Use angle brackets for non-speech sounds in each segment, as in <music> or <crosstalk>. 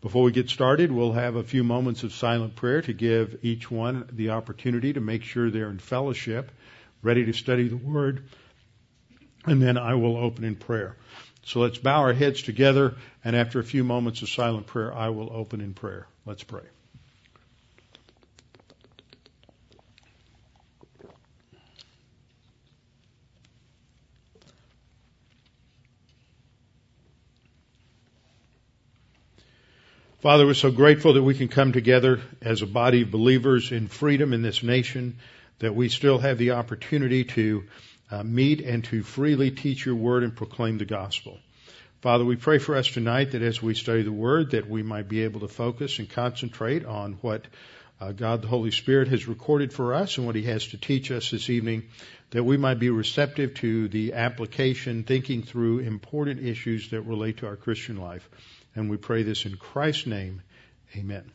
Before we get started, we'll have a few moments of silent prayer to give each one the opportunity to make sure they're in fellowship, ready to study the word, and then I will open in prayer. So let's bow our heads together, and after a few moments of silent prayer, I will open in prayer. Let's pray. Father, we're so grateful that we can come together as a body of believers in freedom in this nation, that we still have the opportunity to uh, meet and to freely teach your word and proclaim the gospel. Father, we pray for us tonight that as we study the word, that we might be able to focus and concentrate on what uh, God the Holy Spirit has recorded for us and what He has to teach us this evening, that we might be receptive to the application, thinking through important issues that relate to our Christian life. And we pray this in Christ's name. Amen.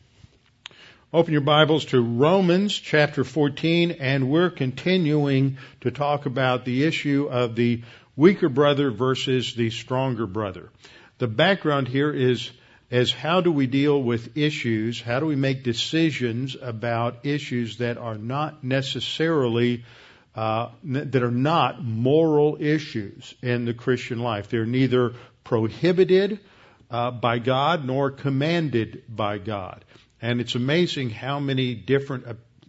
Open your Bibles to Romans chapter 14 and we're continuing to talk about the issue of the weaker brother versus the stronger brother. The background here is as how do we deal with issues? How do we make decisions about issues that are not necessarily uh, that are not moral issues in the Christian life? They're neither prohibited uh, by God nor commanded by God. And it's amazing how many different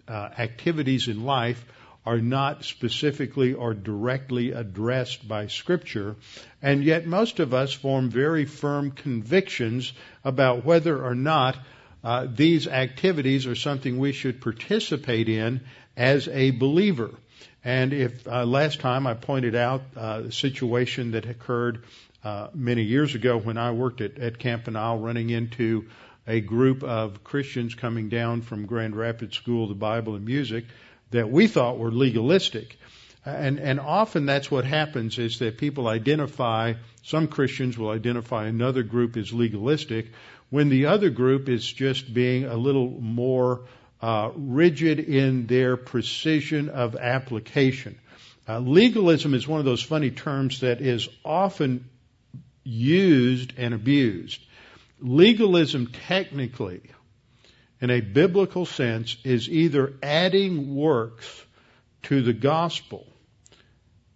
uh, activities in life are not specifically or directly addressed by Scripture, and yet most of us form very firm convictions about whether or not uh, these activities are something we should participate in as a believer. And if uh, last time I pointed out uh, the situation that occurred uh, many years ago when I worked at, at Camp Peniel, running into a group of Christians coming down from Grand Rapids School of the Bible and Music that we thought were legalistic. And, and often that's what happens is that people identify, some Christians will identify another group as legalistic when the other group is just being a little more uh, rigid in their precision of application. Uh, legalism is one of those funny terms that is often used and abused. Legalism technically, in a biblical sense, is either adding works to the gospel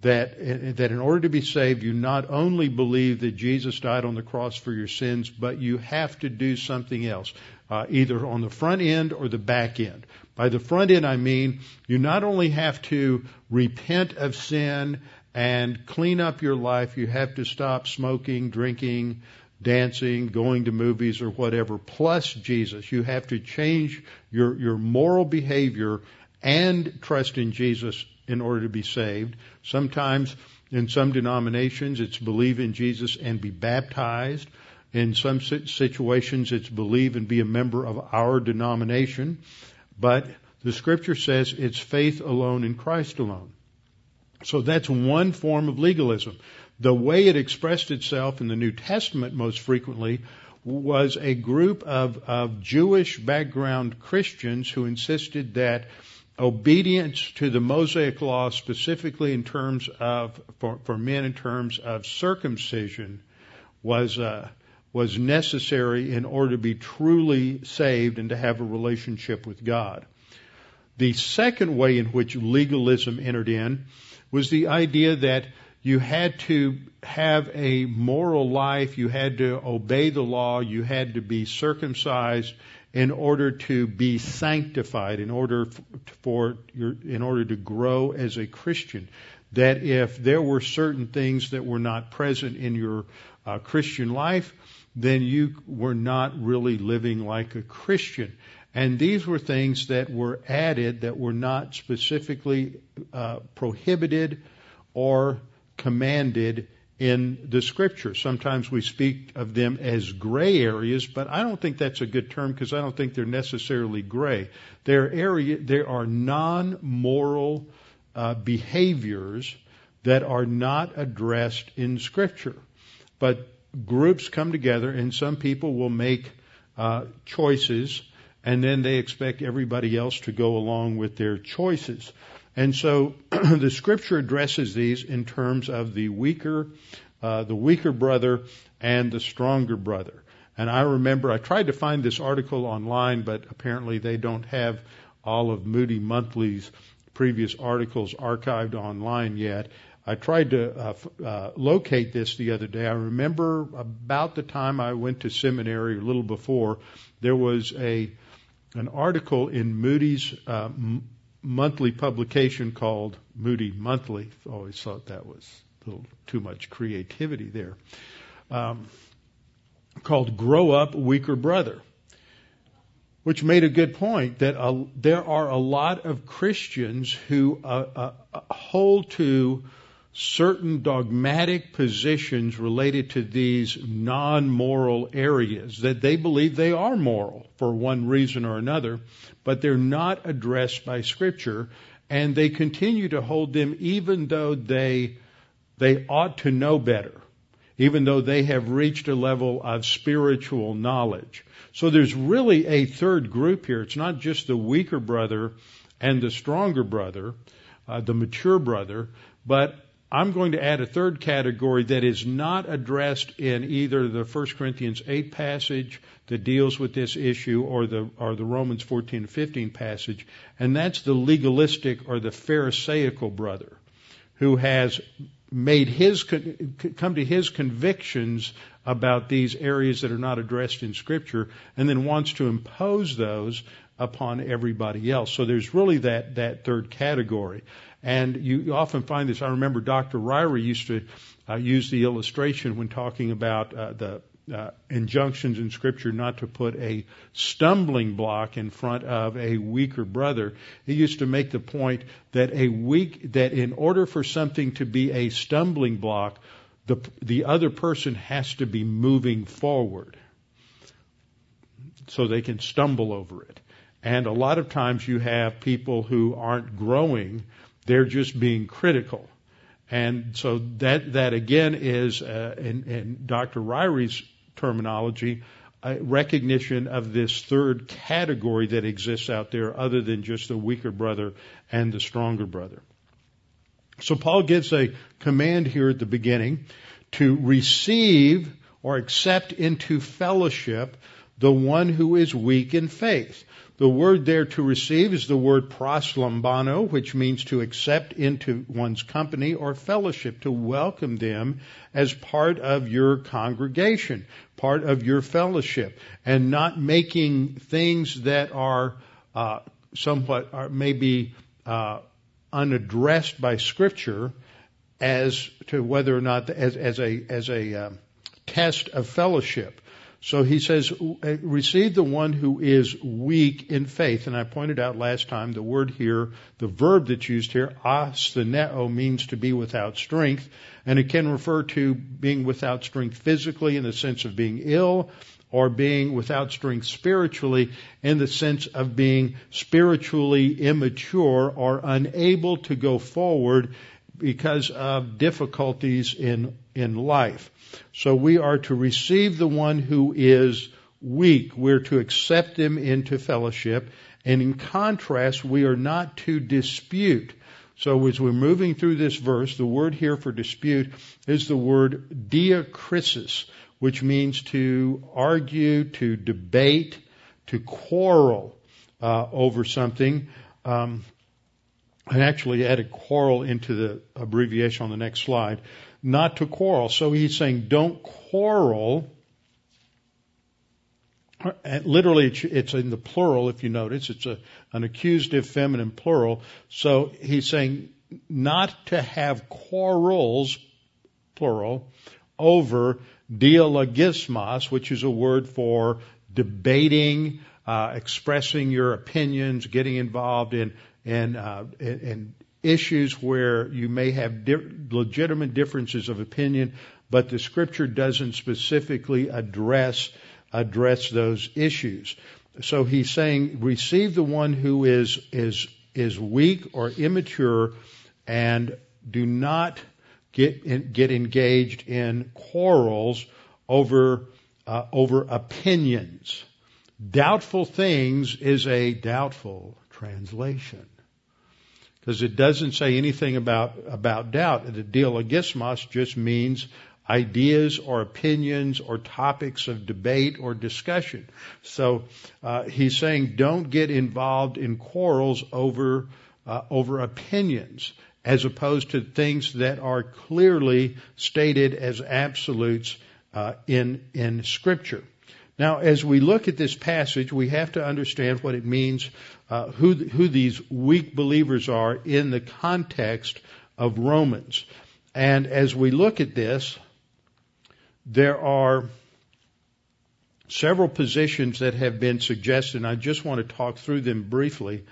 that, that in order to be saved, you not only believe that Jesus died on the cross for your sins, but you have to do something else, uh, either on the front end or the back end. By the front end, I mean you not only have to repent of sin and clean up your life, you have to stop smoking, drinking, dancing, going to movies or whatever, plus Jesus. You have to change your, your moral behavior and trust in Jesus in order to be saved. Sometimes in some denominations it's believe in Jesus and be baptized. In some situations it's believe and be a member of our denomination. But the scripture says it's faith alone in Christ alone. So that's one form of legalism. The way it expressed itself in the New Testament most frequently was a group of, of Jewish background Christians who insisted that obedience to the Mosaic law, specifically in terms of for, for men in terms of circumcision, was uh, was necessary in order to be truly saved and to have a relationship with God. The second way in which legalism entered in was the idea that you had to have a moral life, you had to obey the law, you had to be circumcised in order to be sanctified, in order for your, in order to grow as a Christian. That if there were certain things that were not present in your uh, Christian life, then you were not really living like a Christian. And these were things that were added that were not specifically uh, prohibited or commanded in the scripture. Sometimes we speak of them as gray areas, but I don't think that's a good term because I don't think they're necessarily gray. They're area, there are non-moral uh, behaviors that are not addressed in scripture. But groups come together and some people will make uh, choices and then they expect everybody else to go along with their choices. And so <clears throat> the scripture addresses these in terms of the weaker, uh, the weaker brother and the stronger brother. And I remember I tried to find this article online, but apparently they don't have all of Moody Monthly's previous articles archived online yet. I tried to uh, uh, locate this the other day. I remember about the time I went to seminary, a little before, there was a an article in Moody's uh, m- monthly publication called Moody Monthly. Always thought that was a little too much creativity there. Um, called Grow Up Weaker Brother, which made a good point that uh, there are a lot of Christians who uh, uh, hold to certain dogmatic positions related to these non-moral areas that they believe they are moral for one reason or another, but they're not addressed by scripture and they continue to hold them even though they they ought to know better, even though they have reached a level of spiritual knowledge. So there's really a third group here. It's not just the weaker brother and the stronger brother, uh, the mature brother, but I'm going to add a third category that is not addressed in either the 1 Corinthians 8 passage that deals with this issue or the, or the Romans 14 and 15 passage, and that's the legalistic or the Pharisaical brother who has made his, come to his convictions about these areas that are not addressed in scripture and then wants to impose those upon everybody else. So there's really that, that third category. And you often find this. I remember Dr. Ryrie used to uh, use the illustration when talking about uh, the uh, injunctions in Scripture not to put a stumbling block in front of a weaker brother. He used to make the point that a weak that in order for something to be a stumbling block, the the other person has to be moving forward so they can stumble over it. And a lot of times you have people who aren't growing they're just being critical. And so that, that again is, uh, in, in Dr. Ryrie's terminology, a recognition of this third category that exists out there other than just the weaker brother and the stronger brother. So Paul gives a command here at the beginning to receive or accept into fellowship the one who is weak in faith. The word there to receive is the word proslambano, which means to accept into one's company or fellowship, to welcome them as part of your congregation, part of your fellowship, and not making things that are uh, somewhat are maybe uh, unaddressed by Scripture as to whether or not as, as a as a um, test of fellowship. So he says, uh, receive the one who is weak in faith. And I pointed out last time the word here, the verb that's used here, astheneo, means to be without strength. And it can refer to being without strength physically in the sense of being ill or being without strength spiritually in the sense of being spiritually immature or unable to go forward because of difficulties in, in life. So we are to receive the one who is weak. We're to accept him into fellowship. And in contrast, we are not to dispute. So as we're moving through this verse, the word here for dispute is the word diakrisis, which means to argue, to debate, to quarrel uh, over something. Um, I actually added quarrel into the abbreviation on the next slide not to quarrel. So he's saying don't quarrel. Literally, it's in the plural, if you notice. It's a, an accusative feminine plural. So he's saying not to have quarrels, plural, over dialogismos, which is a word for debating, uh, expressing your opinions, getting involved in, in, uh, in, in issues where you may have di- legitimate differences of opinion, but the scripture doesn't specifically address address those issues. So he's saying, receive the one who is is is weak or immature, and do not get in, get engaged in quarrels over uh, over opinions. Doubtful things is a doubtful translation because it doesn't say anything about about doubt. The dialogismos just means ideas or opinions or topics of debate or discussion. So uh, he's saying don't get involved in quarrels over uh, over opinions as opposed to things that are clearly stated as absolutes uh, in in Scripture. Now, as we look at this passage, we have to understand what it means, uh, who who these weak believers are in the context of Romans. And as we look at this, there are several positions that have been suggested, and I just want to talk through them briefly.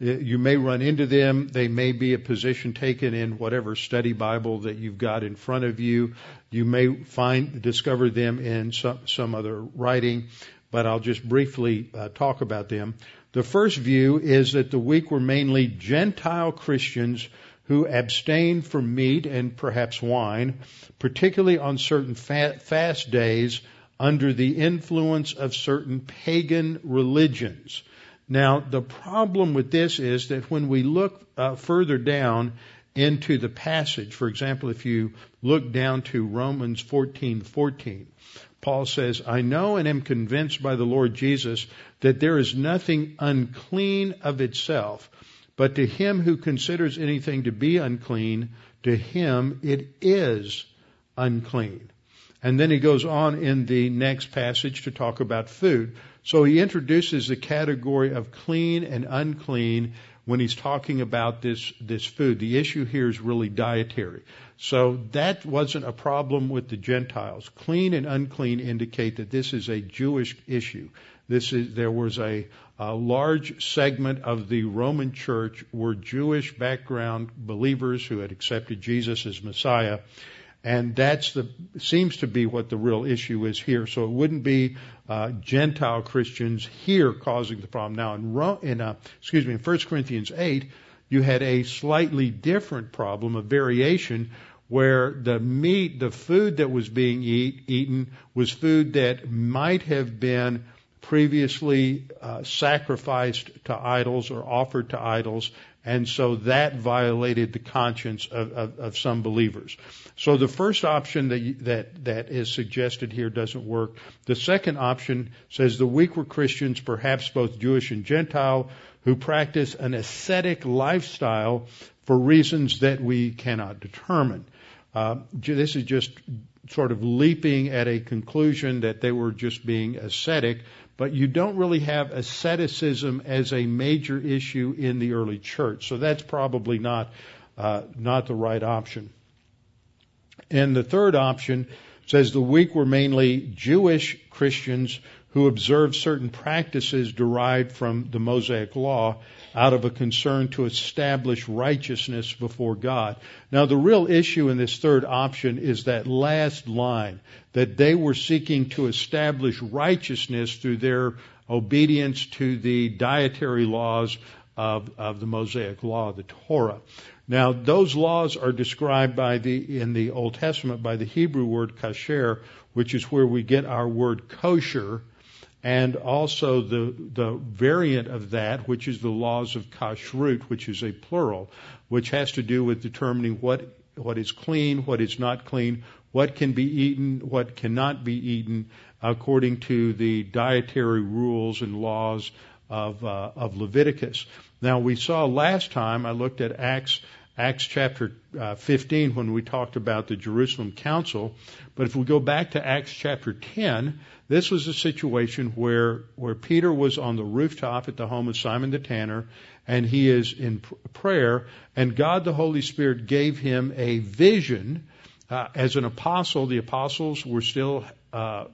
You may run into them. They may be a position taken in whatever study Bible that you've got in front of you. You may find discover them in some, some other writing, but I'll just briefly uh, talk about them. The first view is that the weak were mainly Gentile Christians who abstained from meat and perhaps wine, particularly on certain fast days under the influence of certain pagan religions. Now, the problem with this is that when we look uh, further down into the passage, for example, if you look down to Romans 14:14, Paul says, "I know and am convinced by the Lord Jesus that there is nothing unclean of itself, but to him who considers anything to be unclean, to him it is unclean. And then he goes on in the next passage to talk about food. So he introduces the category of clean and unclean when he's talking about this, this food. The issue here is really dietary. So that wasn't a problem with the Gentiles. Clean and unclean indicate that this is a Jewish issue. This is, there was a, a large segment of the Roman church were Jewish background believers who had accepted Jesus as Messiah. And that's the seems to be what the real issue is here. So it wouldn't be uh, Gentile Christians here causing the problem. Now in, Ro- in uh, excuse me in 1 Corinthians 8, you had a slightly different problem, a variation where the meat, the food that was being eat, eaten was food that might have been previously uh, sacrificed to idols or offered to idols, and so that violated the conscience of, of, of some believers. So the first option that, that that is suggested here doesn't work. The second option says the weak were Christians, perhaps both Jewish and Gentile, who practice an ascetic lifestyle for reasons that we cannot determine. Uh, this is just sort of leaping at a conclusion that they were just being ascetic, but you don't really have asceticism as a major issue in the early church. So that's probably not uh, not the right option. And the third option says the weak were mainly Jewish Christians who observed certain practices derived from the Mosaic law out of a concern to establish righteousness before God. Now the real issue in this third option is that last line, that they were seeking to establish righteousness through their obedience to the dietary laws of, of the Mosaic law, the Torah. Now, those laws are described by the, in the Old Testament by the Hebrew word kasher, which is where we get our word kosher, and also the, the variant of that, which is the laws of kashrut, which is a plural, which has to do with determining what, what is clean, what is not clean, what can be eaten, what cannot be eaten, according to the dietary rules and laws of, uh, of Leviticus. Now we saw last time, I looked at Acts Acts chapter uh, 15 when we talked about the Jerusalem Council. But if we go back to Acts chapter 10, this was a situation where, where Peter was on the rooftop at the home of Simon the tanner, and he is in prayer, and God the Holy Spirit gave him a vision. Uh, as an apostle, the apostles were still uh,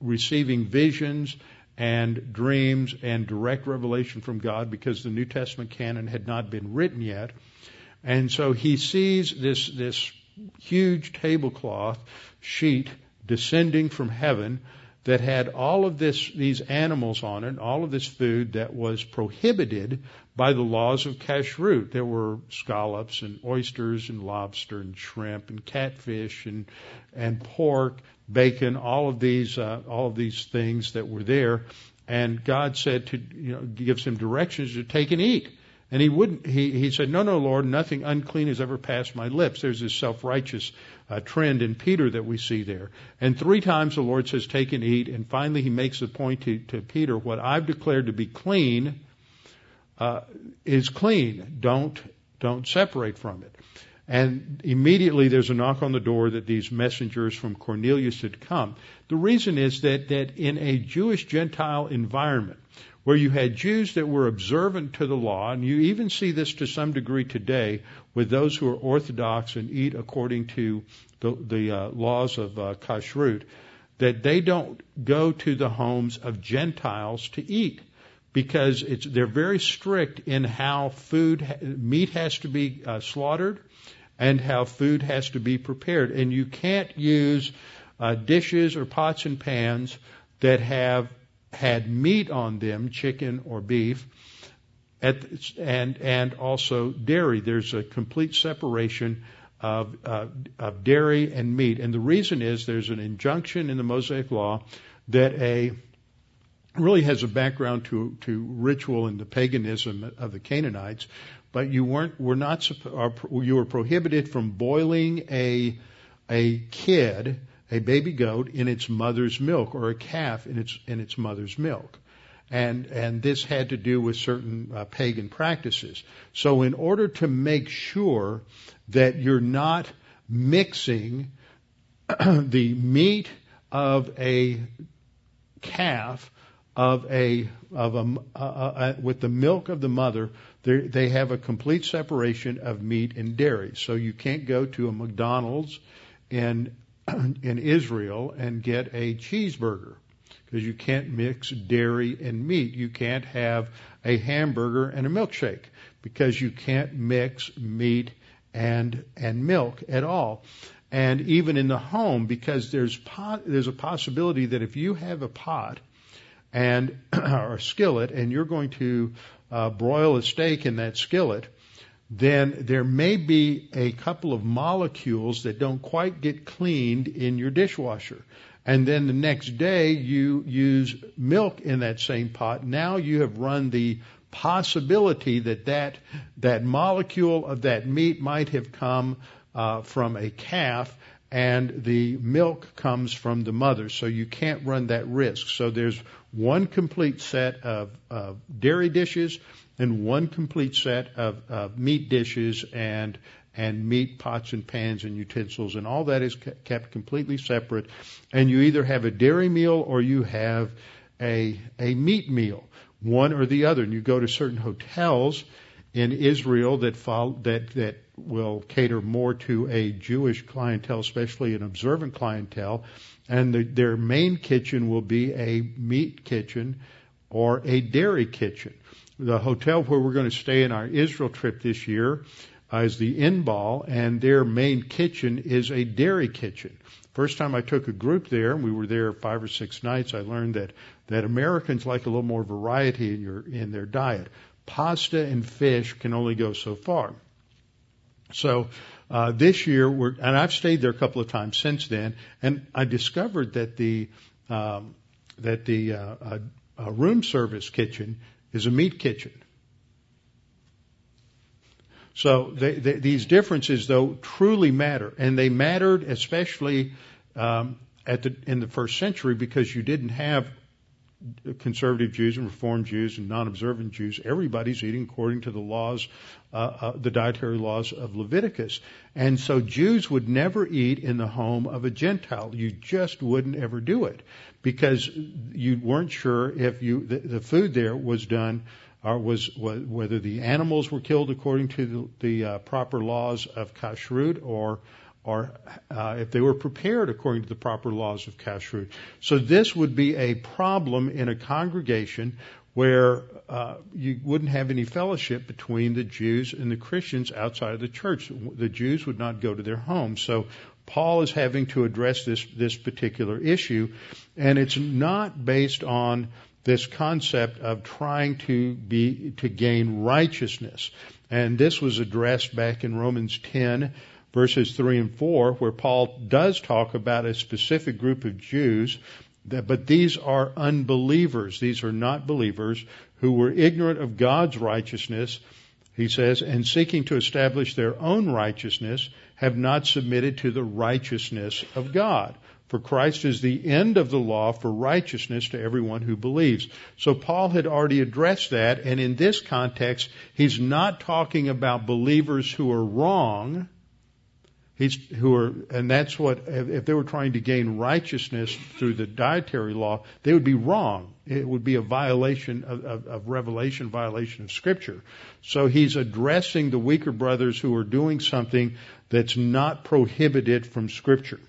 receiving visions and dreams and direct revelation from God because the New Testament canon had not been written yet. And so he sees this, this huge tablecloth sheet descending from heaven that had all of this, these animals on it, all of this food that was prohibited by the laws of kashrut. There were scallops and oysters and lobster and shrimp and catfish and and pork, bacon, all of these uh, all of these things that were there. And God said to you know gives him directions to take and eat. And he wouldn't. He he said, "No, no, Lord, nothing unclean has ever passed my lips." There's this self-righteous uh, trend in Peter that we see there. And three times the Lord says, "Take and eat." And finally, he makes the point to, to Peter, "What I've declared to be clean." uh, is clean. Don't don't separate from it. And immediately there's a knock on the door that these messengers from Cornelius had come. The reason is that that in a Jewish Gentile environment where you had Jews that were observant to the law, and you even see this to some degree today with those who are Orthodox and eat according to the, the uh, laws of uh, kashrut, that they don't go to the homes of Gentiles to eat because it's, they're very strict in how food, meat has to be uh, slaughtered and how food has to be prepared. And you can't use uh, dishes or pots and pans that have had meat on them, chicken or beef, at, and and also dairy. There's a complete separation of, uh, of dairy and meat, and the reason is there's an injunction in the Mosaic Law that a really has a background to, to ritual and the paganism of the Canaanites, but you weren't, were not, you were prohibited from boiling a, a kid, a baby goat in its mother's milk or a calf in its, in its mother's milk. And, and this had to do with certain uh, pagan practices. So in order to make sure that you're not mixing <clears throat> the meat of a calf of a of a uh, uh, with the milk of the mother, they have a complete separation of meat and dairy. So you can't go to a McDonald's in <clears throat> in Israel and get a cheeseburger because you can't mix dairy and meat. You can't have a hamburger and a milkshake because you can't mix meat and and milk at all. And even in the home, because there's pot, there's a possibility that if you have a pot and <clears throat> or a skillet, and you're going to uh, broil a steak in that skillet, then there may be a couple of molecules that don't quite get cleaned in your dishwasher. And then the next day you use milk in that same pot. Now you have run the possibility that that, that molecule of that meat might have come uh, from a calf and the milk comes from the mother, so you can't run that risk. So there's one complete set of, of dairy dishes and one complete set of, of meat dishes and and meat pots and pans and utensils and all that is kept completely separate. And you either have a dairy meal or you have a a meat meal one or the other. And you go to certain hotels in Israel that follow, that that will cater more to a Jewish clientele, especially an observant clientele, and the, their main kitchen will be a meat kitchen or a dairy kitchen. The hotel where we're going to stay in our Israel trip this year uh, is the Inbal, and their main kitchen is a dairy kitchen. First time I took a group there, and we were there five or six nights, I learned that that Americans like a little more variety in your in their diet. Pasta and fish can only go so far. So uh, this year, we're, and I've stayed there a couple of times since then, and I discovered that the um, that the uh, uh, uh, room service kitchen is a meat kitchen. So they, they, these differences, though, truly matter, and they mattered especially um, at the in the first century because you didn't have conservative Jews and Reform Jews and non-observant Jews, everybody's eating according to the laws, uh, uh, the dietary laws of Leviticus. And so Jews would never eat in the home of a Gentile. You just wouldn't ever do it because you weren't sure if you the, the food there was done or was, was whether the animals were killed according to the, the uh, proper laws of kashrut or or uh, if they were prepared according to the proper laws of kashrut. So this would be a problem in a congregation where uh, you wouldn't have any fellowship between the Jews and the Christians outside of the church. The Jews would not go to their homes. So Paul is having to address this this particular issue, and it's not based on this concept of trying to be to gain righteousness. And this was addressed back in Romans 10 verses 3 and 4 where Paul does talk about a specific group of Jews that, but these are unbelievers. These are not believers who were ignorant of God's righteousness, he says, and seeking to establish their own righteousness have not submitted to the righteousness of God. For Christ is the end of the law for righteousness to everyone who believes. So Paul had already addressed that, and in this context, he's not talking about believers who are wrong. He's, who are, and that's what, if they were trying to gain righteousness through the dietary law, they would be wrong. It would be a violation of, of, of revelation, violation of scripture. So he's addressing the weaker brothers who are doing something that's not prohibited from scripture.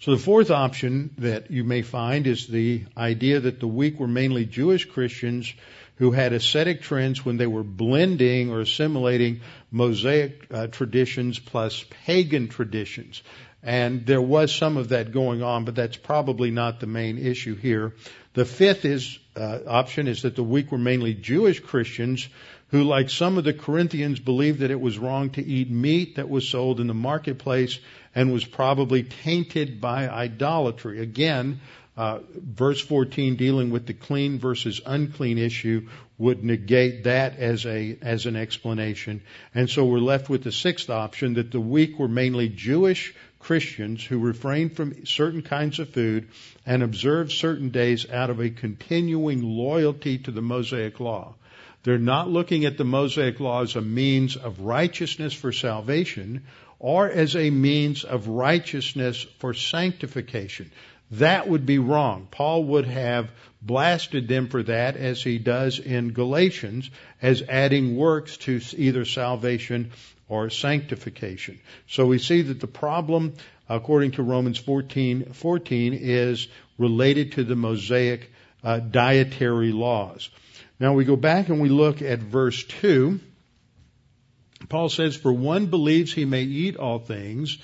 So the fourth option that you may find is the idea that the weak were mainly Jewish Christians who had ascetic trends when they were blending or assimilating Mosaic uh, traditions plus pagan traditions. And there was some of that going on, but that's probably not the main issue here. The fifth is, uh, option is that the weak were mainly Jewish Christians who, like some of the Corinthians, believed that it was wrong to eat meat that was sold in the marketplace and was probably tainted by idolatry. Again, uh, verse 14 dealing with the clean versus unclean issue would negate that as a as an explanation. And so we're left with the sixth option that the weak were mainly Jewish Christians who refrained from certain kinds of food and observed certain days out of a continuing loyalty to the Mosaic law. They're not looking at the Mosaic law as a means of righteousness for salvation or as a means of righteousness for sanctification. That would be wrong. Paul would have blasted them for that as he does in Galatians as adding works to either salvation or sanctification. So we see that the problem, according to Romans 14, 14 is related to the Mosaic uh, dietary laws. Now we go back and we look at verse 2. Paul says, For one believes he may eat all things,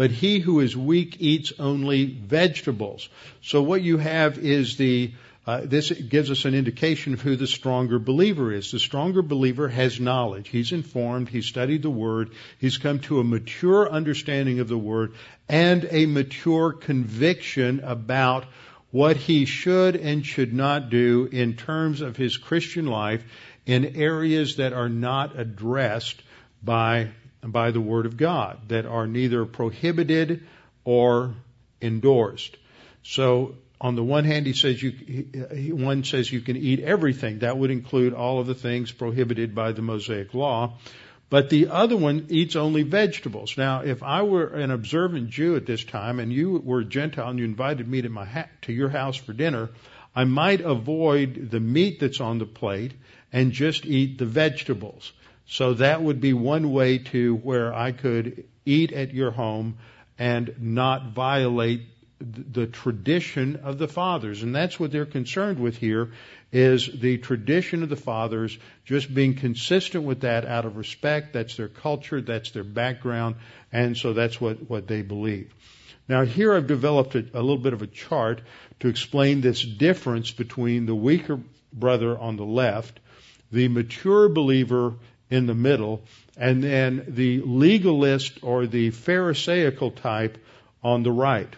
but he who is weak eats only vegetables. So what you have is the uh, this gives us an indication of who the stronger believer is. The stronger believer has knowledge. He's informed. He's studied the Word. He's come to a mature understanding of the Word and a mature conviction about what he should and should not do in terms of his Christian life in areas that are not addressed by, by the Word of God, that are neither prohibited or endorsed. So, on the one hand, he says you, he, one says you can eat everything. That would include all of the things prohibited by the Mosaic Law. But the other one eats only vegetables. Now, if I were an observant Jew at this time and you were a Gentile and you invited me to my ha- to your house for dinner, I might avoid the meat that's on the plate and just eat the vegetables. So that would be one way to where I could eat at your home and not violate the tradition of the fathers. And that's what they're concerned with here is the tradition of the fathers, just being consistent with that out of respect. That's their culture, that's their background, and so that's what, what they believe. Now here I've developed a, a little bit of a chart to explain this difference between the weaker brother on the left, the mature believer in the middle, and then the legalist or the Pharisaical type on the right.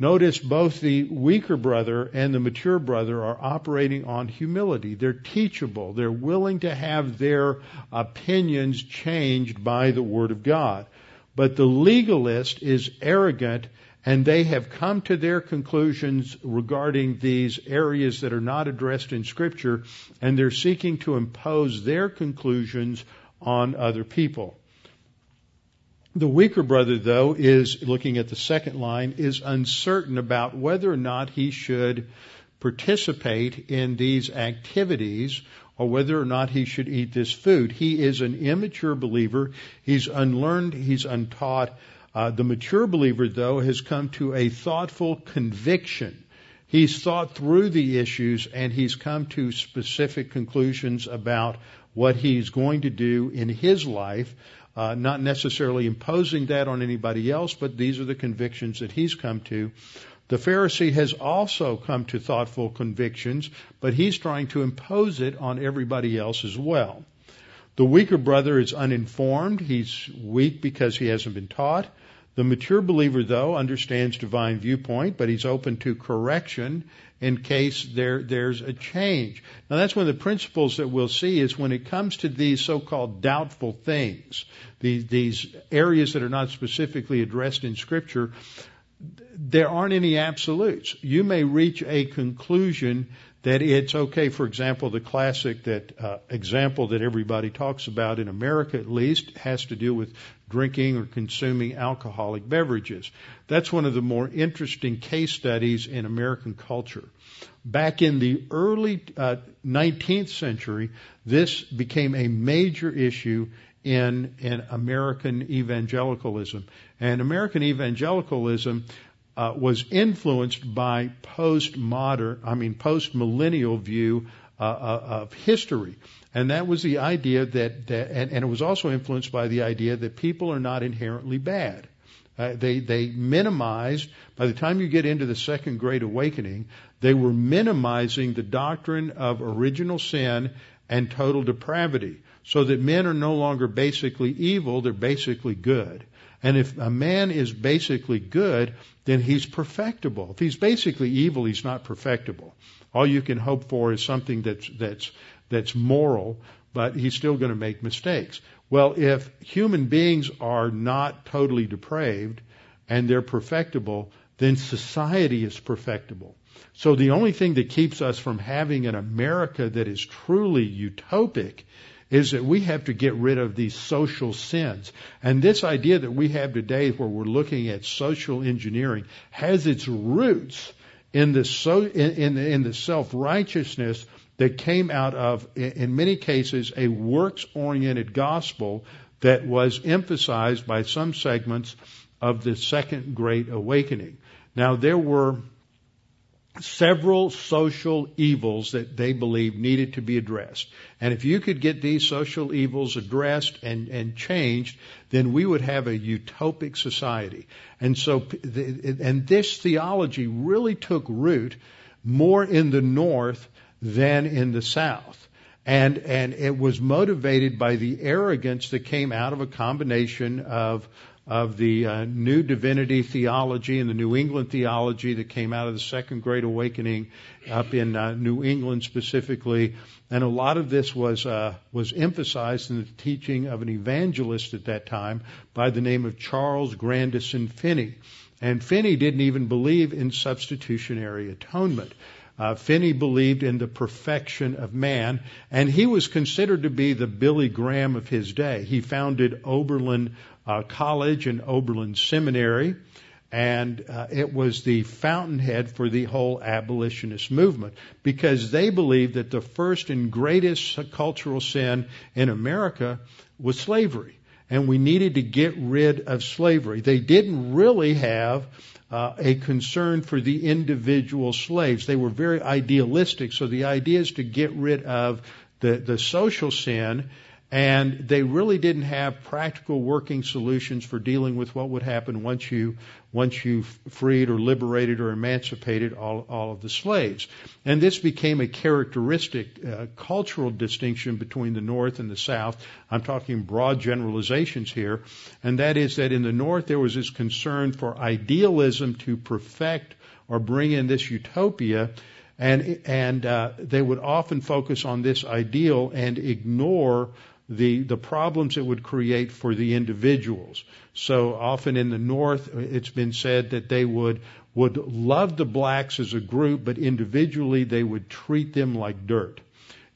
Notice both the weaker brother and the mature brother are operating on humility. They're teachable. They're willing to have their opinions changed by the Word of God. But the legalist is arrogant and they have come to their conclusions regarding these areas that are not addressed in Scripture and they're seeking to impose their conclusions on other people. The weaker brother, though, is looking at the second line, is uncertain about whether or not he should participate in these activities or whether or not he should eat this food. He is an immature believer. He's unlearned. He's untaught. Uh, the mature believer, though, has come to a thoughtful conviction. He's thought through the issues and he's come to specific conclusions about what he's going to do in his life, uh, not necessarily imposing that on anybody else, but these are the convictions that he's come to. The Pharisee has also come to thoughtful convictions, but he's trying to impose it on everybody else as well. The weaker brother is uninformed. He's weak because he hasn't been taught. The mature believer, though, understands divine viewpoint, but he's open to correction in case there, there's a change. Now that's one of the principles that we'll see is when it comes to these so-called doubtful things, these, these areas that are not specifically addressed in scripture, there aren't any absolutes. You may reach a conclusion that it's okay. For example, the classic that uh, example that everybody talks about in America, at least, has to do with drinking or consuming alcoholic beverages. That's one of the more interesting case studies in American culture. Back in the early uh, 19th century, this became a major issue in in American evangelicalism. And American evangelicalism uh, was influenced by postmodern, I mean postmillennial view uh, uh, of history. And that was the idea that, that and, and, it was also influenced by the idea that people are not inherently bad. Uh, they they minimized by the time you get into the second great awakening, they were minimizing the doctrine of original sin and total depravity, so that men are no longer basically evil; they're basically good. And if a man is basically good, then he's perfectible. If he's basically evil, he's not perfectible. All you can hope for is something that's, that's, that's moral, but he's still going to make mistakes. Well, if human beings are not totally depraved and they're perfectible, then society is perfectible. So the only thing that keeps us from having an America that is truly utopic is that we have to get rid of these social sins. And this idea that we have today where we're looking at social engineering has its roots in the so, in, in, in the self-righteousness that came out of, in many cases, a works-oriented gospel that was emphasized by some segments of the second great awakening. Now there were several social evils that they believed needed to be addressed. And if you could get these social evils addressed and, and changed, then we would have a utopic society. And so, and this theology really took root more in the North than in the South. And, and it was motivated by the arrogance that came out of a combination of of the uh, new divinity theology and the New England theology that came out of the Second Great Awakening up in uh, New England specifically, and a lot of this was uh, was emphasized in the teaching of an evangelist at that time by the name of Charles Grandison Finney. And Finney didn't even believe in substitutionary atonement. Uh, Finney believed in the perfection of man, and he was considered to be the Billy Graham of his day. He founded Oberlin uh, College and Oberlin Seminary, and uh, it was the fountainhead for the whole abolitionist movement because they believed that the first and greatest cultural sin in America was slavery. And we needed to get rid of slavery. They didn't really have uh, a concern for the individual slaves. They were very idealistic. So the idea is to get rid of the, the social sin and they really didn't have practical working solutions for dealing with what would happen once you once you freed or liberated or emancipated all, all of the slaves. And this became a characteristic uh, cultural distinction between the North and the South. I'm talking broad generalizations here, and that is that in the North there was this concern for idealism to perfect or bring in this utopia and and uh, they would often focus on this ideal and ignore the, the problems it would create for the individuals. So often in the North, it's been said that they would, would love the blacks as a group, but individually they would treat them like dirt.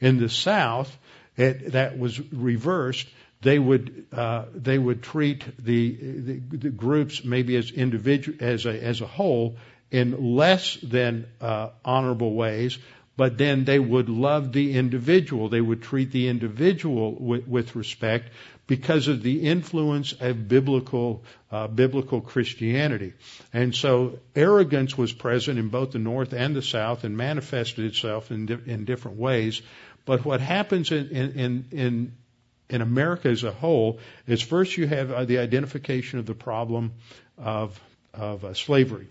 In the South, it, that was reversed. They would uh, they would treat the, the, the groups maybe as individual as a as a whole in less than uh, honorable ways, but then they would love the individual. They would treat the individual with, with respect because of the influence of biblical uh, biblical Christianity. And so arrogance was present in both the North and the South and manifested itself in, di- in different ways. But what happens in, in, in, in America as a whole is first you have uh, the identification of the problem of, of uh, slavery.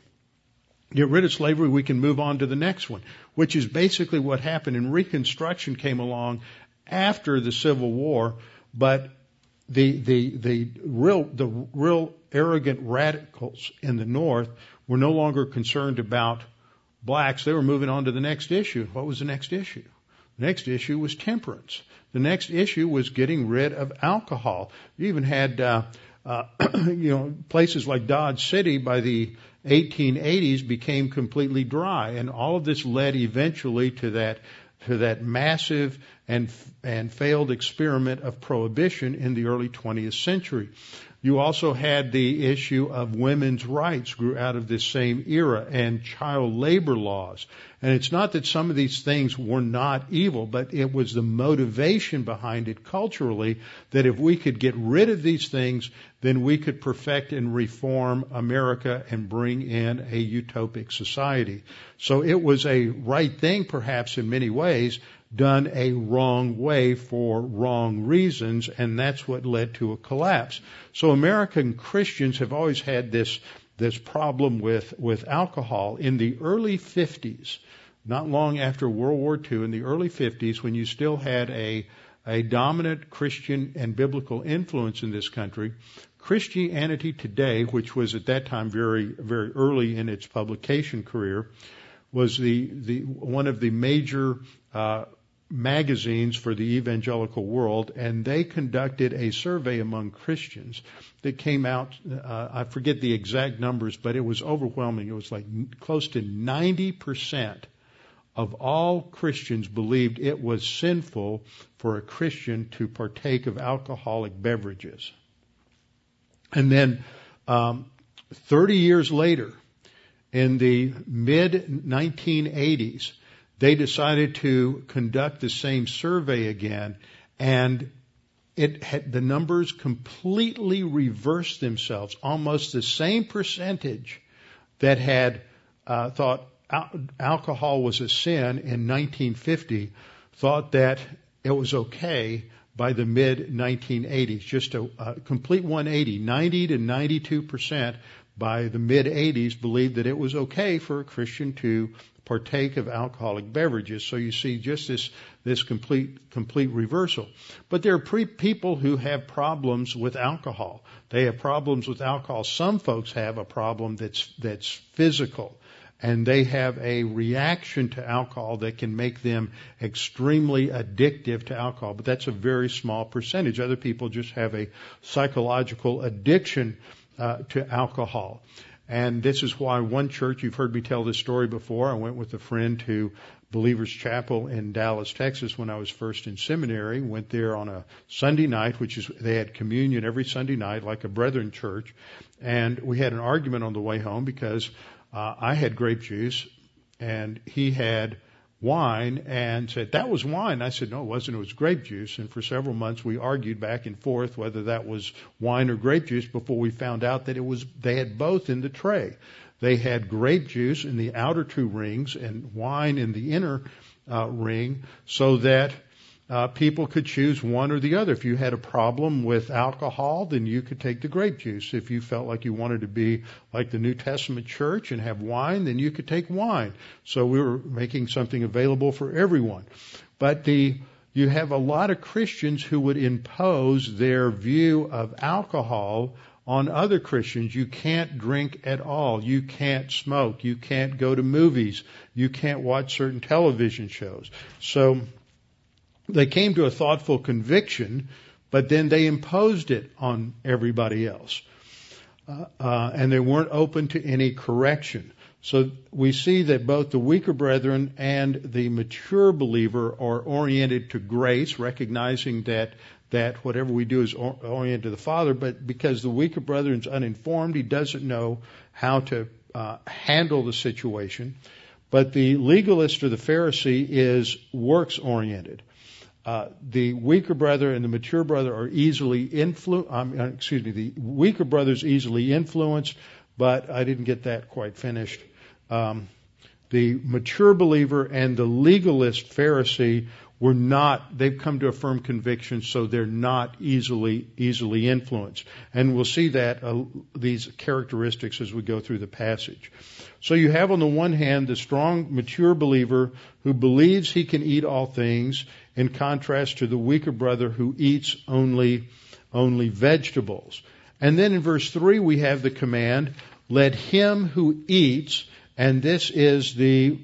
Get rid of slavery, we can move on to the next one, which is basically what happened. And Reconstruction came along after the Civil War, but the, the, the real, the real arrogant radicals in the North were no longer concerned about blacks. They were moving on to the next issue. What was the next issue? The next issue was temperance. The next issue was getting rid of alcohol. You even had, uh, uh, <clears throat> you know, places like Dodge City by the 1880s became completely dry, and all of this led eventually to that to that massive and and failed experiment of prohibition in the early 20th century. You also had the issue of women's rights grew out of this same era and child labor laws. And it's not that some of these things were not evil, but it was the motivation behind it culturally that if we could get rid of these things, then we could perfect and reform America and bring in a utopic society. So it was a right thing perhaps in many ways, done a wrong way for wrong reasons, and that's what led to a collapse. So American Christians have always had this this problem with with alcohol in the early 50s, not long after World War II, in the early 50s, when you still had a a dominant Christian and biblical influence in this country. Christianity Today, which was at that time very very early in its publication career, was the the one of the major uh, magazines for the evangelical world, and they conducted a survey among Christians that came out. Uh, I forget the exact numbers, but it was overwhelming. It was like close to 90% of all Christians believed it was sinful for a Christian to partake of alcoholic beverages. And then, um, 30 years later, in the mid 1980s, they decided to conduct the same survey again and it had, the numbers completely reversed themselves. Almost the same percentage that had uh, thought al- alcohol was a sin in 1950 thought that it was okay by the mid 1980s. Just a, a complete 180, 90 to 92 percent by the mid 80s believed that it was okay for a Christian to partake of alcoholic beverages. So you see just this, this complete, complete reversal. But there are pre- people who have problems with alcohol. They have problems with alcohol. Some folks have a problem that's, that's physical and they have a reaction to alcohol that can make them extremely addictive to alcohol. But that's a very small percentage. Other people just have a psychological addiction uh, to alcohol. And this is why one church, you've heard me tell this story before. I went with a friend to Believers Chapel in Dallas, Texas when I was first in seminary. Went there on a Sunday night, which is, they had communion every Sunday night like a brethren church. And we had an argument on the way home because uh, I had grape juice and he had wine and said, that was wine. I said, no, it wasn't. It was grape juice. And for several months we argued back and forth whether that was wine or grape juice before we found out that it was, they had both in the tray. They had grape juice in the outer two rings and wine in the inner uh, ring so that uh, people could choose one or the other. If you had a problem with alcohol, then you could take the grape juice. If you felt like you wanted to be like the New Testament church and have wine, then you could take wine. So we were making something available for everyone. But the you have a lot of Christians who would impose their view of alcohol on other Christians. You can't drink at all. You can't smoke. You can't go to movies. You can't watch certain television shows. So they came to a thoughtful conviction, but then they imposed it on everybody else. Uh, uh, and they weren't open to any correction. So we see that both the weaker brethren and the mature believer are oriented to grace, recognizing that that whatever we do is oriented to the Father. But because the weaker brethren is uninformed, he doesn't know how to uh, handle the situation. But the legalist or the Pharisee is works oriented. Uh, the weaker brother and the mature brother are easily influ- um, uh, excuse me, the weaker brother is easily influenced, but I didn't get that quite finished. Um, the mature believer and the legalist Pharisee were not, they've come to a firm conviction, so they're not easily, easily influenced. And we'll see that, uh, these characteristics as we go through the passage. So you have on the one hand the strong, mature believer who believes he can eat all things, in contrast to the weaker brother who eats only, only vegetables. And then in verse 3 we have the command, let him who eats, and this is the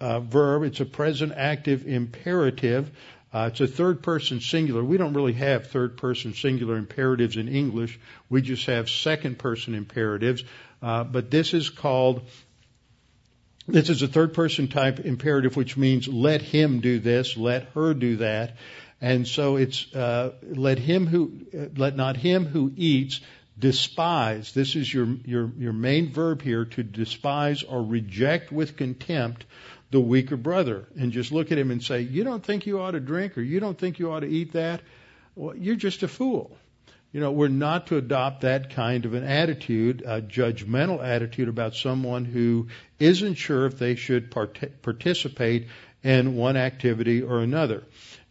uh, verb. It's a present active imperative. Uh, it's a third person singular. We don't really have third person singular imperatives in English. We just have second person imperatives. Uh, but this is called, this is a third person type imperative, which means let him do this, let her do that. And so it's, uh, let him who, uh, let not him who eats despise. This is your, your, your main verb here to despise or reject with contempt the weaker brother and just look at him and say, You don't think you ought to drink or you don't think you ought to eat that? Well, you're just a fool. You know, we're not to adopt that kind of an attitude, a judgmental attitude about someone who isn't sure if they should part- participate in one activity or another.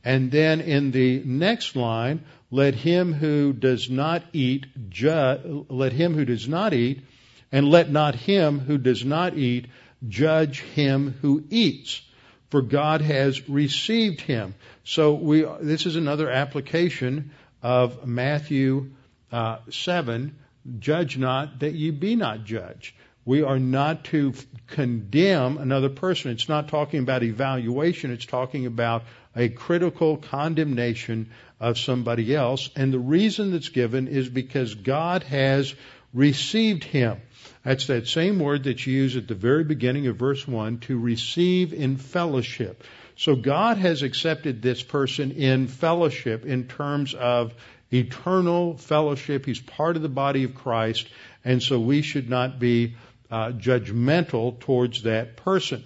And then in the next line, let him who does not eat ju- let him who does not eat and let not him who does not eat judge him who eats, for God has received him. So we, this is another application of Matthew uh, 7, judge not that ye be not judged. We are not to condemn another person. It's not talking about evaluation. It's talking about a critical condemnation of somebody else. And the reason that's given is because God has received him. That's that same word that you used at the very beginning of verse 1 to receive in fellowship. So God has accepted this person in fellowship in terms of eternal fellowship. He's part of the body of Christ, and so we should not be uh, judgmental towards that person.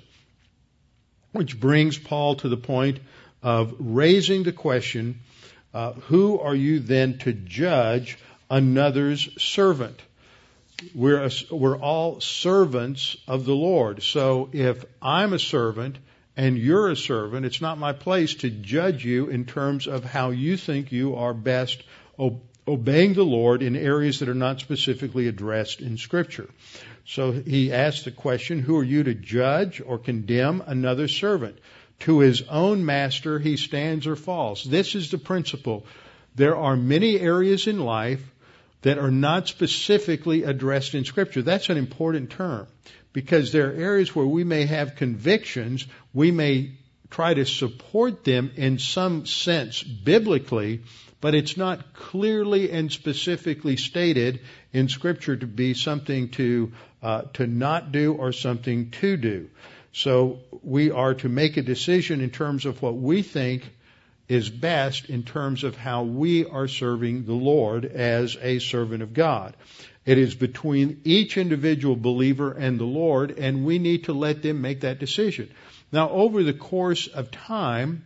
Which brings Paul to the point of raising the question, uh, who are you then to judge another's servant? we're, a, we're all servants of the Lord. So if I'm a servant and you're a servant, it's not my place to judge you in terms of how you think you are best obeying the Lord in areas that are not specifically addressed in Scripture. So he asks the question, who are you to judge or condemn another servant? To his own master he stands or falls. This is the principle. There are many areas in life that are not specifically addressed in Scripture. That's an important term because there are areas where we may have convictions, we may try to support them in some sense biblically, but it's not clearly and specifically stated in Scripture to be something to uh, to not do or something to do. So we are to make a decision in terms of what we think is best in terms of how we are serving the Lord as a servant of God. It is between each individual believer and the Lord, and we need to let them make that decision. Now, over the course of time,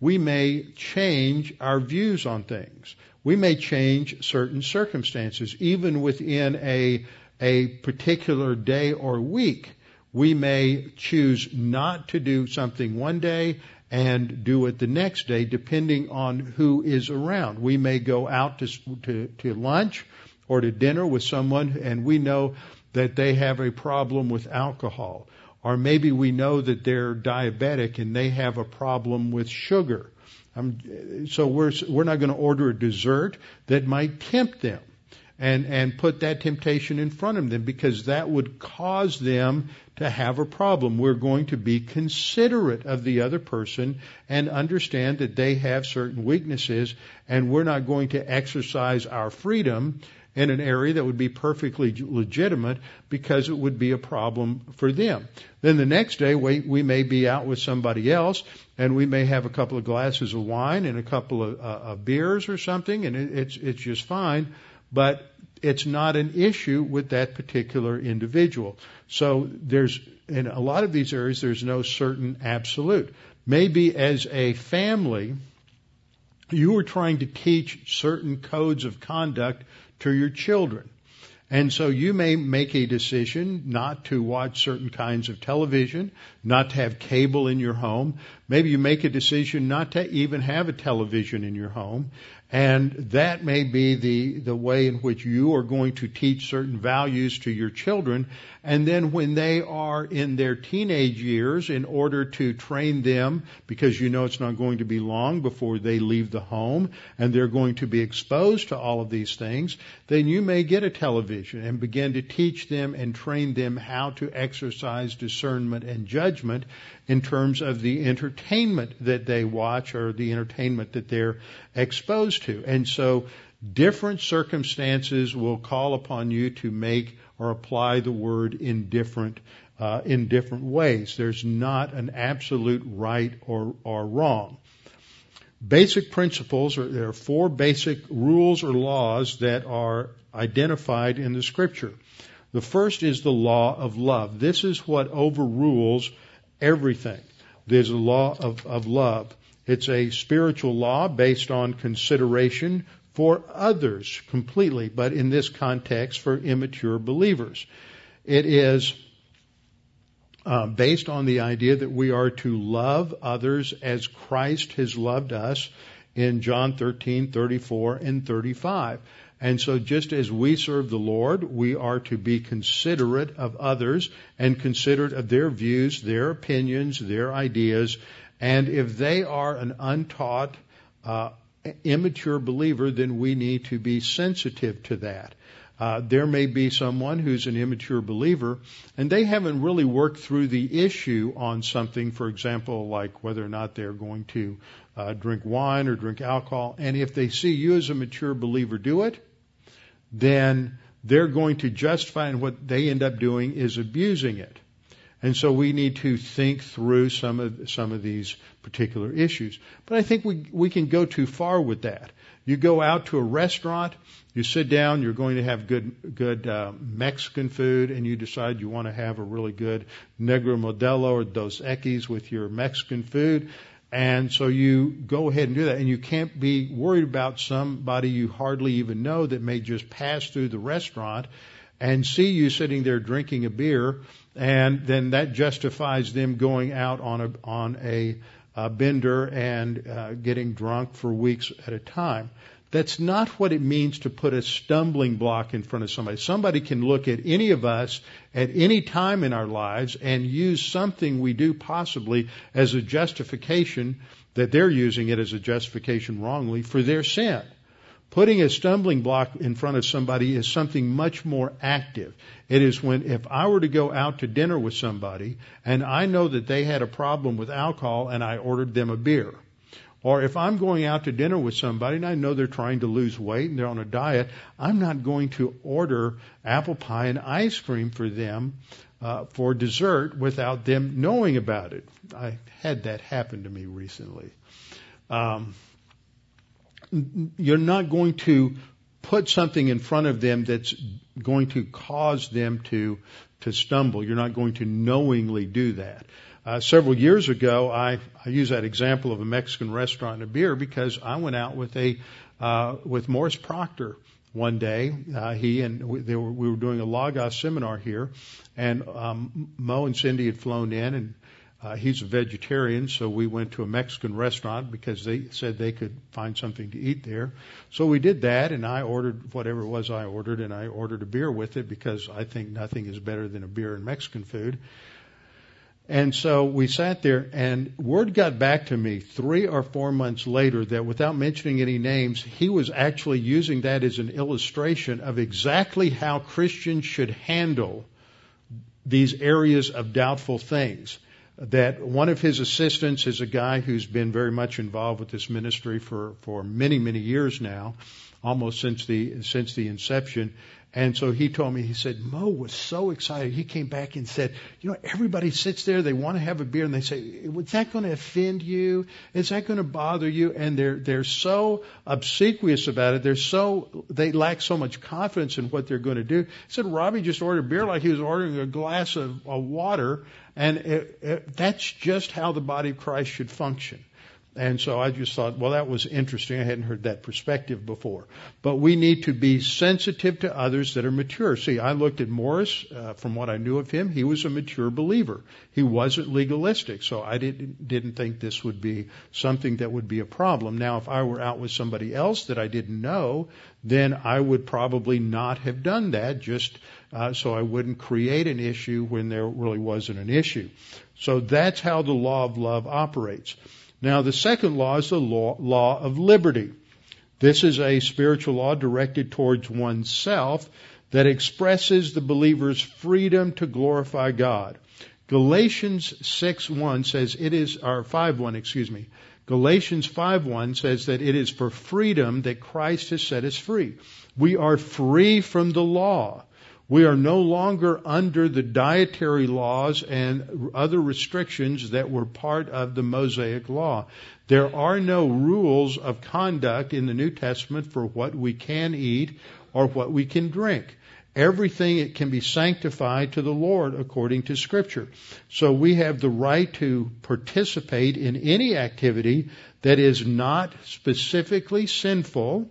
we may change our views on things. We may change certain circumstances, even within a, a particular day or week. We may choose not to do something one day and do it the next day, depending on who is around. We may go out to, to, to lunch or to dinner with someone and we know that they have a problem with alcohol. Or maybe we know that they're diabetic and they have a problem with sugar. Um, so we're, we're not going to order a dessert that might tempt them and, and put that temptation in front of them because that would cause them to have a problem. We're going to be considerate of the other person and understand that they have certain weaknesses and we're not going to exercise our freedom in an area that would be perfectly legitimate because it would be a problem for them. Then the next day we, we may be out with somebody else and we may have a couple of glasses of wine and a couple of, uh, of beers or something and it, it's, it's just fine but it's not an issue with that particular individual. So there's, in a lot of these areas, there's no certain absolute. Maybe as a family, you are trying to teach certain codes of conduct to your children. And so you may make a decision not to watch certain kinds of television, not to have cable in your home. Maybe you make a decision not to even have a television in your home. And that may be the, the way in which you are going to teach certain values to your children. And then when they are in their teenage years, in order to train them, because you know it's not going to be long before they leave the home and they're going to be exposed to all of these things, then you may get a television and begin to teach them and train them how to exercise discernment and judgment in terms of the entertainment that they watch or the entertainment that they're exposed to. And so different circumstances will call upon you to make or apply the word in different uh, in different ways. There's not an absolute right or, or wrong. Basic principles, or there are four basic rules or laws that are identified in the scripture. The first is the law of love. This is what overrules everything. There's a law of, of love. It's a spiritual law based on consideration for others completely, but in this context for immature believers. It is uh, based on the idea that we are to love others as Christ has loved us in John 13, 34, and 35. And so just as we serve the Lord, we are to be considerate of others and considerate of their views, their opinions, their ideas. And if they are an untaught, uh, immature believer, then we need to be sensitive to that. Uh, there may be someone who's an immature believer and they haven't really worked through the issue on something, for example, like whether or not they're going to uh, drink wine or drink alcohol. And if they see you as a mature believer do it, then they're going to justify and what they end up doing is abusing it. And so we need to think through some of some of these particular issues. But I think we we can go too far with that. You go out to a restaurant, you sit down, you're going to have good good uh, Mexican food, and you decide you want to have a really good Negro Modelo or Dos Equis with your Mexican food. And so you go ahead and do that. And you can't be worried about somebody you hardly even know that may just pass through the restaurant and see you sitting there drinking a beer. And then that justifies them going out on a, on a, a bender and uh, getting drunk for weeks at a time. That's not what it means to put a stumbling block in front of somebody. Somebody can look at any of us at any time in our lives and use something we do possibly as a justification that they're using it as a justification wrongly for their sin. Putting a stumbling block in front of somebody is something much more active. It is when if I were to go out to dinner with somebody and I know that they had a problem with alcohol and I ordered them a beer or if I'm going out to dinner with somebody and I know they're trying to lose weight and they're on a diet, I'm not going to order apple pie and ice cream for them uh, for dessert without them knowing about it. I had that happen to me recently. Um, you're not going to put something in front of them that's going to cause them to to stumble. You're not going to knowingly do that. Uh, several years ago, I, I use that example of a Mexican restaurant and a beer because I went out with a uh, with Morris Proctor one day. Uh, he and we, they were, we were doing a Logos seminar here, and um, Mo and Cindy had flown in, and uh, he's a vegetarian, so we went to a Mexican restaurant because they said they could find something to eat there. So we did that, and I ordered whatever it was I ordered, and I ordered a beer with it because I think nothing is better than a beer and Mexican food. And so we sat there, and word got back to me three or four months later that without mentioning any names, he was actually using that as an illustration of exactly how Christians should handle these areas of doubtful things. That one of his assistants is a guy who's been very much involved with this ministry for, for many, many years now. Almost since the since the inception. And so he told me, he said, Mo was so excited. He came back and said, you know, everybody sits there, they want to have a beer, and they say, is that going to offend you? Is that going to bother you? And they're, they're so obsequious about it. They're so, they lack so much confidence in what they're going to do. He said, Robbie just ordered beer like he was ordering a glass of, of water, and it, it, that's just how the body of Christ should function. And so I just thought, well, that was interesting. I hadn't heard that perspective before. But we need to be sensitive to others that are mature. See, I looked at Morris, uh, from what I knew of him, he was a mature believer. He wasn't legalistic, so I didn't, didn't think this would be something that would be a problem. Now, if I were out with somebody else that I didn't know, then I would probably not have done that just uh, so I wouldn't create an issue when there really wasn't an issue. So that's how the law of love operates. Now, the second law is the law, law of liberty. This is a spiritual law directed towards oneself that expresses the believer's freedom to glorify God. Galatians 6:1 says it is or 5:1, excuse me. Galatians 5:1 says that it is for freedom that Christ has set us free. We are free from the law. We are no longer under the dietary laws and other restrictions that were part of the Mosaic law. There are no rules of conduct in the New Testament for what we can eat or what we can drink. Everything it can be sanctified to the Lord according to Scripture. So we have the right to participate in any activity that is not specifically sinful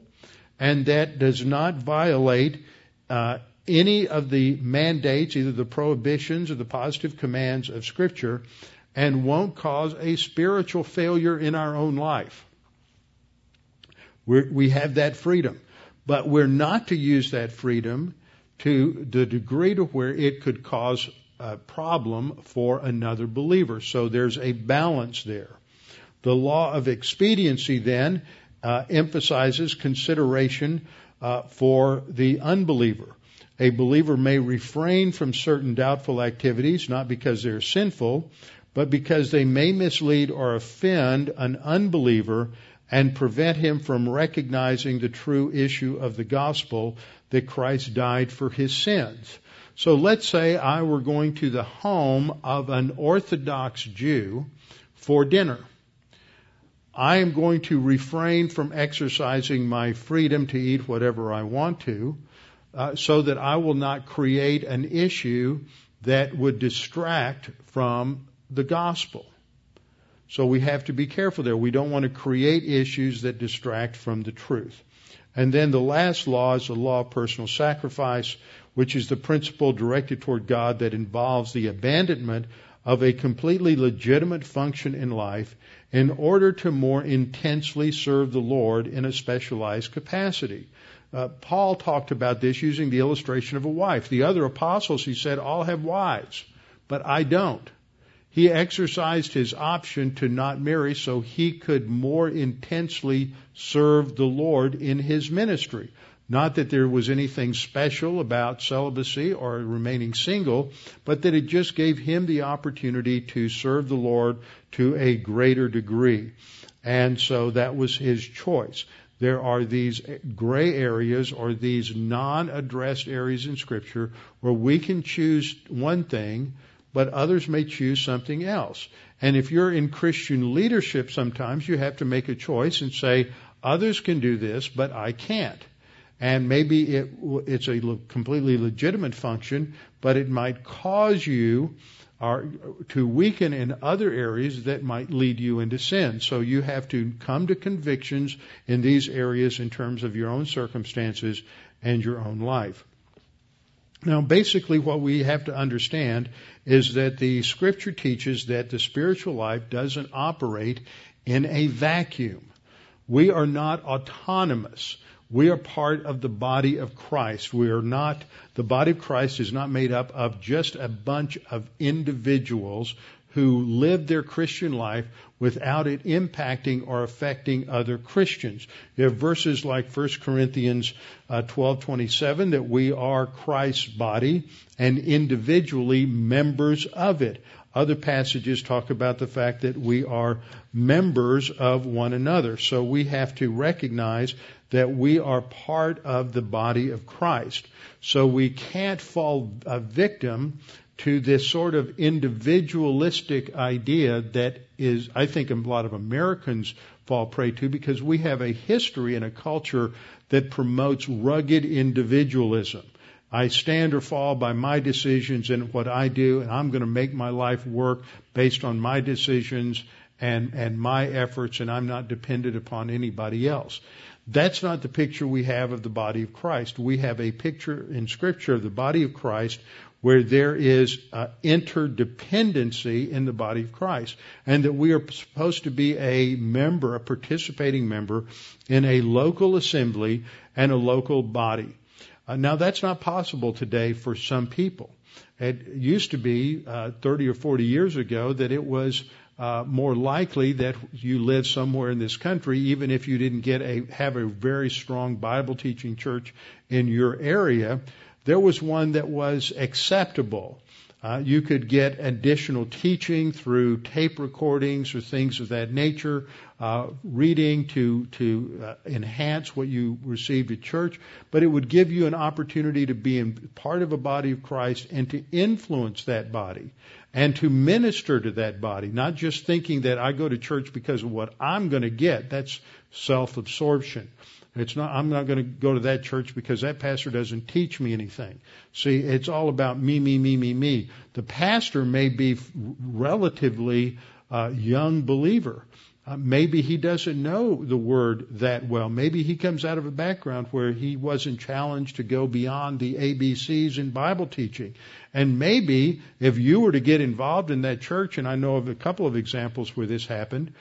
and that does not violate uh, any of the mandates, either the prohibitions or the positive commands of Scripture, and won't cause a spiritual failure in our own life. We're, we have that freedom. But we're not to use that freedom to the degree to where it could cause a problem for another believer. So there's a balance there. The law of expediency then uh, emphasizes consideration uh, for the unbeliever. A believer may refrain from certain doubtful activities, not because they're sinful, but because they may mislead or offend an unbeliever and prevent him from recognizing the true issue of the gospel that Christ died for his sins. So let's say I were going to the home of an Orthodox Jew for dinner. I am going to refrain from exercising my freedom to eat whatever I want to uh, so that I will not create an issue that would distract from the gospel. So we have to be careful there. We don't want to create issues that distract from the truth. And then the last law is the law of personal sacrifice, which is the principle directed toward God that involves the abandonment of a completely legitimate function in life in order to more intensely serve the Lord in a specialized capacity. Uh, Paul talked about this using the illustration of a wife. The other apostles, he said, all have wives, but I don't. He exercised his option to not marry so he could more intensely serve the Lord in his ministry. Not that there was anything special about celibacy or remaining single, but that it just gave him the opportunity to serve the Lord to a greater degree. And so that was his choice there are these gray areas or these non-addressed areas in scripture where we can choose one thing, but others may choose something else. And if you're in Christian leadership sometimes you have to make a choice and say, others can do this, but I can't. And maybe it, it's a completely legitimate function, but it might cause you are to weaken in other areas that might lead you into sin. So you have to come to convictions in these areas in terms of your own circumstances and your own life. Now, basically, what we have to understand is that the scripture teaches that the spiritual life doesn't operate in a vacuum. We are not autonomous. We are part of the body of Christ. We are not, the body of Christ is not made up of just a bunch of individuals who live their Christian life without it impacting or affecting other Christians. You have verses like 1 Corinthians uh, 12:27 that we are Christ's body and individually members of it. Other passages talk about the fact that we are members of one another. So we have to recognize that we are part of the body of Christ. So we can't fall a victim to this sort of individualistic idea that is, I think, a lot of Americans fall prey to because we have a history and a culture that promotes rugged individualism. I stand or fall by my decisions and what I do, and I'm going to make my life work based on my decisions and, and my efforts, and I'm not dependent upon anybody else. That's not the picture we have of the body of Christ. We have a picture in Scripture of the body of Christ where there is uh, interdependency in the body of Christ, and that we are supposed to be a member, a participating member in a local assembly and a local body. Uh, now, that's not possible today for some people. It used to be uh, 30 or 40 years ago that it was uh, more likely that you live somewhere in this country, even if you didn't get a have a very strong Bible teaching church in your area, there was one that was acceptable. Uh, you could get additional teaching through tape recordings or things of that nature, uh, reading to to uh, enhance what you received at church. But it would give you an opportunity to be in part of a body of Christ and to influence that body and to minister to that body, not just thinking that I go to church because of what I'm going to get. That's self-absorption. It's not, I'm not going to go to that church because that pastor doesn't teach me anything. See, it's all about me, me, me, me, me. The pastor may be relatively uh, young believer. Uh, maybe he doesn't know the word that well. Maybe he comes out of a background where he wasn't challenged to go beyond the ABCs in Bible teaching. And maybe if you were to get involved in that church, and I know of a couple of examples where this happened,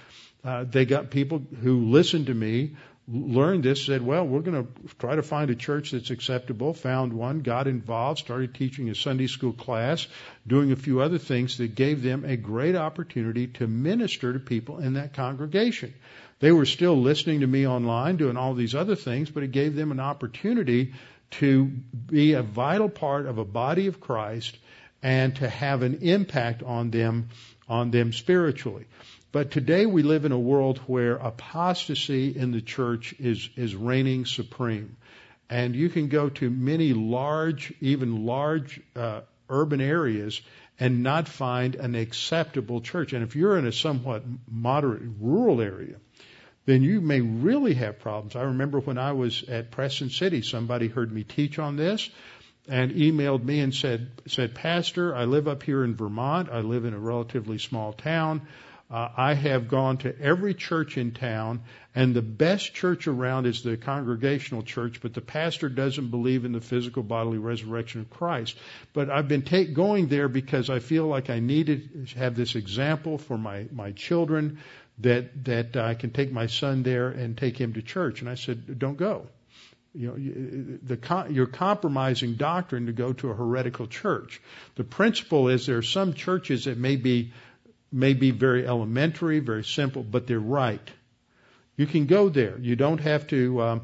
uh, they got people who listened to me learned this, said, well, we're going to try to find a church that's acceptable, found one, got involved, started teaching a Sunday school class, doing a few other things that gave them a great opportunity to minister to people in that congregation. They were still listening to me online, doing all these other things, but it gave them an opportunity to be a vital part of a body of Christ and to have an impact on them, on them spiritually. But today we live in a world where apostasy in the church is, is reigning supreme. And you can go to many large, even large uh, urban areas and not find an acceptable church. And if you're in a somewhat moderate rural area, then you may really have problems. I remember when I was at Preston City, somebody heard me teach on this and emailed me and said, said, Pastor, I live up here in Vermont. I live in a relatively small town. Uh, I have gone to every church in town, and the best church around is the congregational church, but the pastor doesn't believe in the physical bodily resurrection of Christ. But I've been take, going there because I feel like I need to have this example for my, my children that, that I can take my son there and take him to church. And I said, don't go. You know, the, you're compromising doctrine to go to a heretical church. The principle is there are some churches that may be may be very elementary, very simple, but they're right. You can go there. You don't have to um,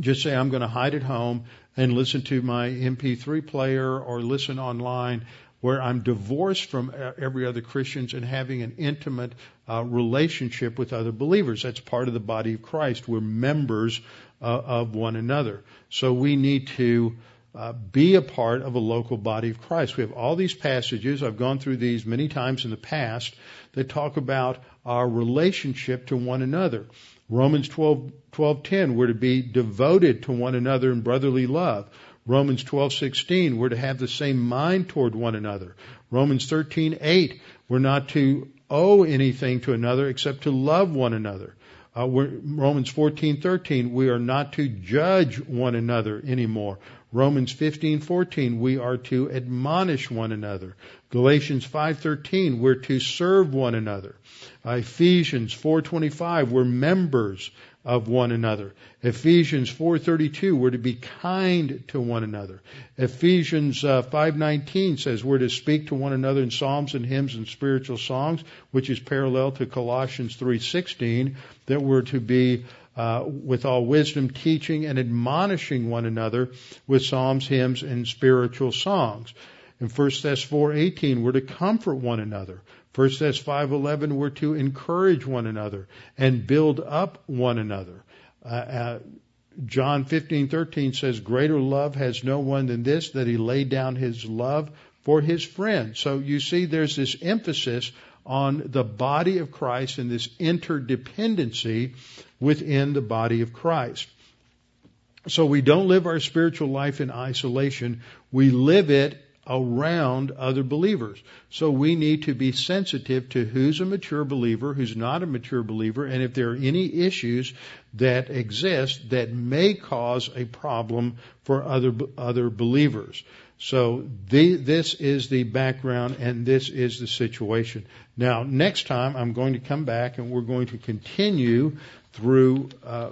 just say, I'm going to hide at home and listen to my MP3 player or listen online where I'm divorced from every other Christians and having an intimate uh, relationship with other believers. That's part of the body of Christ. We're members uh, of one another. So we need to uh, be a part of a local body of Christ. We have all these passages, I've gone through these many times in the past, that talk about our relationship to one another. Romans 12, 12:10, we're to be devoted to one another in brotherly love. Romans 12:16, we're to have the same mind toward one another. Romans 13:8, we're not to owe anything to another except to love one another. Uh, Romans 14:13, we are not to judge one another anymore. Romans 15:14 we are to admonish one another. Galatians 5:13 we're to serve one another. Uh, Ephesians 4:25 we're members of one another. Ephesians 4:32 we're to be kind to one another. Ephesians uh, 5:19 says we're to speak to one another in psalms and hymns and spiritual songs, which is parallel to Colossians 3:16 that we're to be uh, with all wisdom, teaching and admonishing one another with psalms, hymns, and spiritual songs. In 1 Thess 4:18, we're to comfort one another. 1 Thess 5:11, we're to encourage one another and build up one another. Uh, uh, John 15:13 says, "Greater love has no one than this, that he laid down his love for his friend." So you see, there's this emphasis on the body of Christ and this interdependency within the body of Christ. So we don't live our spiritual life in isolation. We live it around other believers. So we need to be sensitive to who's a mature believer, who's not a mature believer, and if there are any issues that exist that may cause a problem for other other believers. So the, this is the background and this is the situation. Now, next time I'm going to come back and we're going to continue through uh,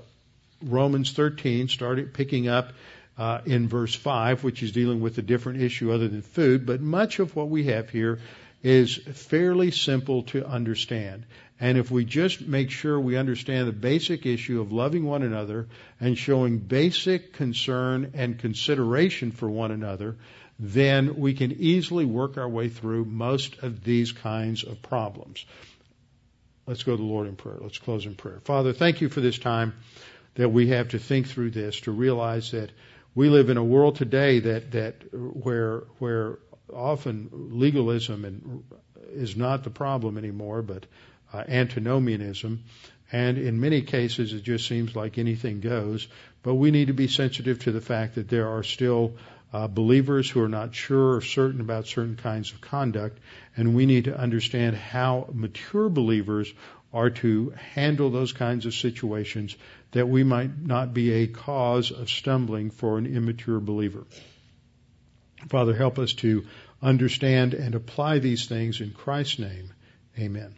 Romans 13, starting picking up uh, in verse 5, which is dealing with a different issue other than food, but much of what we have here is fairly simple to understand. And if we just make sure we understand the basic issue of loving one another and showing basic concern and consideration for one another, then we can easily work our way through most of these kinds of problems. Let's go to the Lord in prayer. Let's close in prayer. Father, thank you for this time that we have to think through this, to realize that we live in a world today that that where where often legalism and is not the problem anymore, but uh, antinomianism, and in many cases it just seems like anything goes. But we need to be sensitive to the fact that there are still uh, believers who are not sure or certain about certain kinds of conduct, and we need to understand how mature believers are to handle those kinds of situations that we might not be a cause of stumbling for an immature believer. Father, help us to understand and apply these things in Christ's name. Amen.